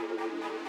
Música